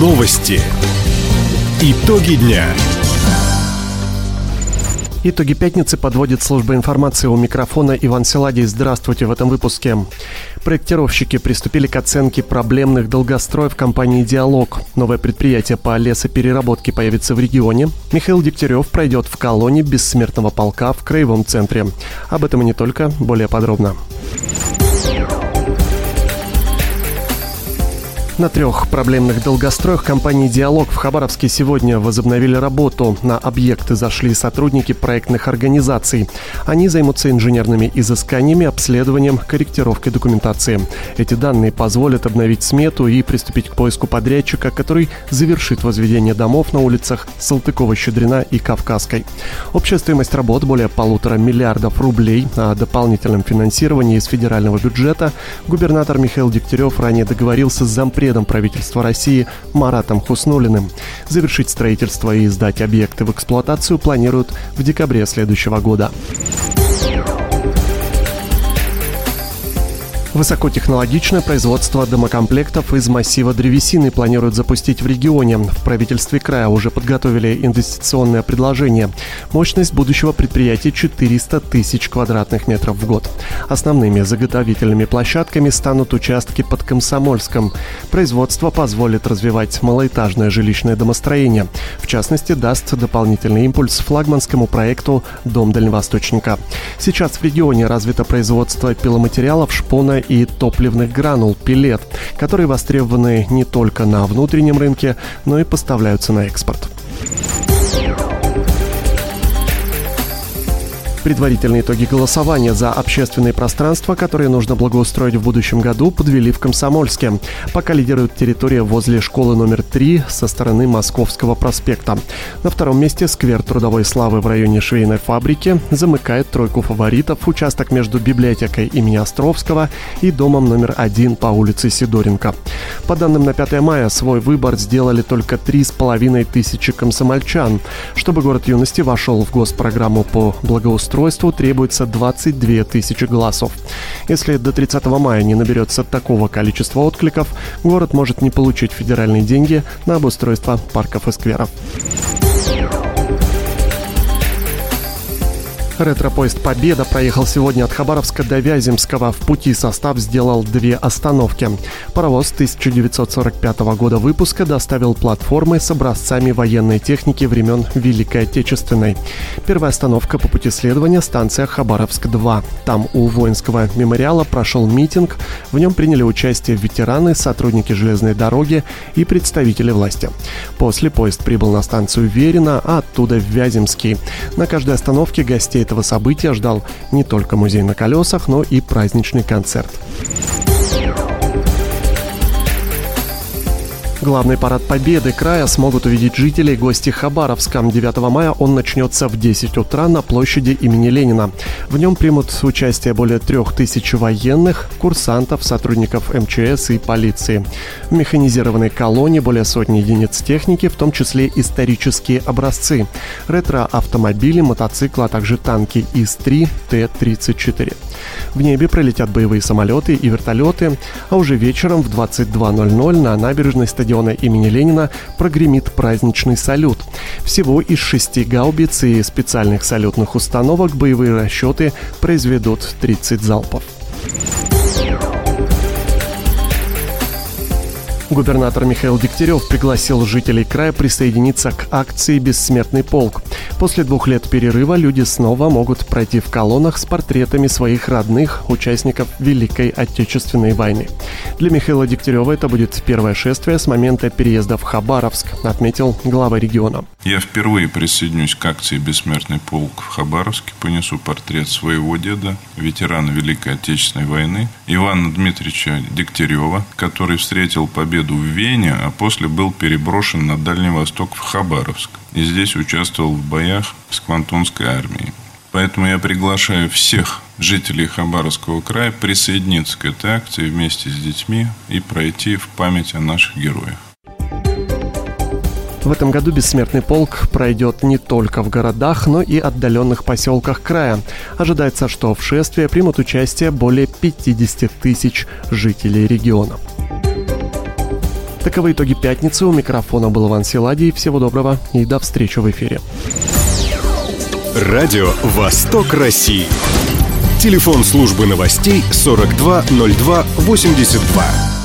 Новости. Итоги дня. Итоги пятницы подводит служба информации у микрофона Иван Силадий. Здравствуйте в этом выпуске. Проектировщики приступили к оценке проблемных долгостроев компании «Диалог». Новое предприятие по лесопереработке появится в регионе. Михаил Дегтярев пройдет в колонии бессмертного полка в Краевом центре. Об этом и не только, более подробно. На трех проблемных долгостроях компании «Диалог» в Хабаровске сегодня возобновили работу. На объекты зашли сотрудники проектных организаций. Они займутся инженерными изысканиями, обследованием, корректировкой документации. Эти данные позволят обновить смету и приступить к поиску подрядчика, который завершит возведение домов на улицах Салтыкова-Щедрина и Кавказской. Общая стоимость работ более полутора миллиардов рублей. О дополнительном финансировании из федерального бюджета губернатор Михаил Дегтярев ранее договорился с зампредом зампредом правительства России Маратом Хуснулиным. Завершить строительство и сдать объекты в эксплуатацию планируют в декабре следующего года. Высокотехнологичное производство домокомплектов из массива древесины планируют запустить в регионе. В правительстве края уже подготовили инвестиционное предложение. Мощность будущего предприятия 400 тысяч квадратных метров в год. Основными заготовительными площадками станут участки под Комсомольском. Производство позволит развивать малоэтажное жилищное домостроение. В частности, даст дополнительный импульс флагманскому проекту «Дом дальневосточника». Сейчас в регионе развито производство пиломатериалов, шпона и топливных гранул пилет, которые востребованы не только на внутреннем рынке, но и поставляются на экспорт. Предварительные итоги голосования за общественные пространства, которые нужно благоустроить в будущем году, подвели в Комсомольске. Пока лидирует территория возле школы номер 3 со стороны Московского проспекта. На втором месте сквер трудовой славы в районе швейной фабрики замыкает тройку фаворитов участок между библиотекой имени Островского и домом номер один по улице Сидоренко. По данным на 5 мая, свой выбор сделали только 3,5 тысячи комсомольчан. Чтобы город юности вошел в госпрограмму по благоустройству устройству требуется 22 тысячи голосов. Если до 30 мая не наберется такого количества откликов, город может не получить федеральные деньги на обустройство парков и скверов. Ретро-поезд «Победа» проехал сегодня от Хабаровска до Вяземского. В пути состав сделал две остановки. Паровоз 1945 года выпуска доставил платформы с образцами военной техники времен Великой Отечественной. Первая остановка по пути следования – станция Хабаровск-2. Там у воинского мемориала прошел митинг. В нем приняли участие ветераны, сотрудники железной дороги и представители власти. После поезд прибыл на станцию Верина, а оттуда в Вяземский. На каждой остановке гостей этого события ждал не только музей на колесах, но и праздничный концерт. Главный парад Победы края смогут увидеть жители и гости Хабаровска. 9 мая он начнется в 10 утра на площади имени Ленина. В нем примут участие более трех тысяч военных, курсантов, сотрудников МЧС и полиции. В механизированной колонне более сотни единиц техники, в том числе исторические образцы, ретро-автомобили, мотоциклы, а также танки ИС-3, Т-34. В небе пролетят боевые самолеты и вертолеты, а уже вечером в 22.00 на набережной стадиона стадиона имени Ленина прогремит праздничный салют. Всего из шести гаубиц и специальных салютных установок боевые расчеты произведут 30 залпов. Губернатор Михаил Дегтярев пригласил жителей края присоединиться к акции «Бессмертный полк». После двух лет перерыва люди снова могут пройти в колоннах с портретами своих родных, участников Великой Отечественной войны. Для Михаила Дегтярева это будет первое шествие с момента переезда в Хабаровск, отметил глава региона. Я впервые присоединюсь к акции «Бессмертный полк» в Хабаровске, понесу портрет своего деда, ветерана Великой Отечественной войны, Ивана Дмитриевича Дегтярева, который встретил победу в Вене, а после был переброшен на Дальний Восток в Хабаровск. И здесь участвовал в боях с Квантунской армией. Поэтому я приглашаю всех жителей Хабаровского края присоединиться к этой акции вместе с детьми и пройти в память о наших героях. В этом году «Бессмертный полк» пройдет не только в городах, но и отдаленных поселках края. Ожидается, что в шествии примут участие более 50 тысяч жителей региона. Таковы итоги пятницы. У микрофона был Иван Силадий. Всего доброго и до встречи в эфире. Радио «Восток России». Телефон службы новостей 420282.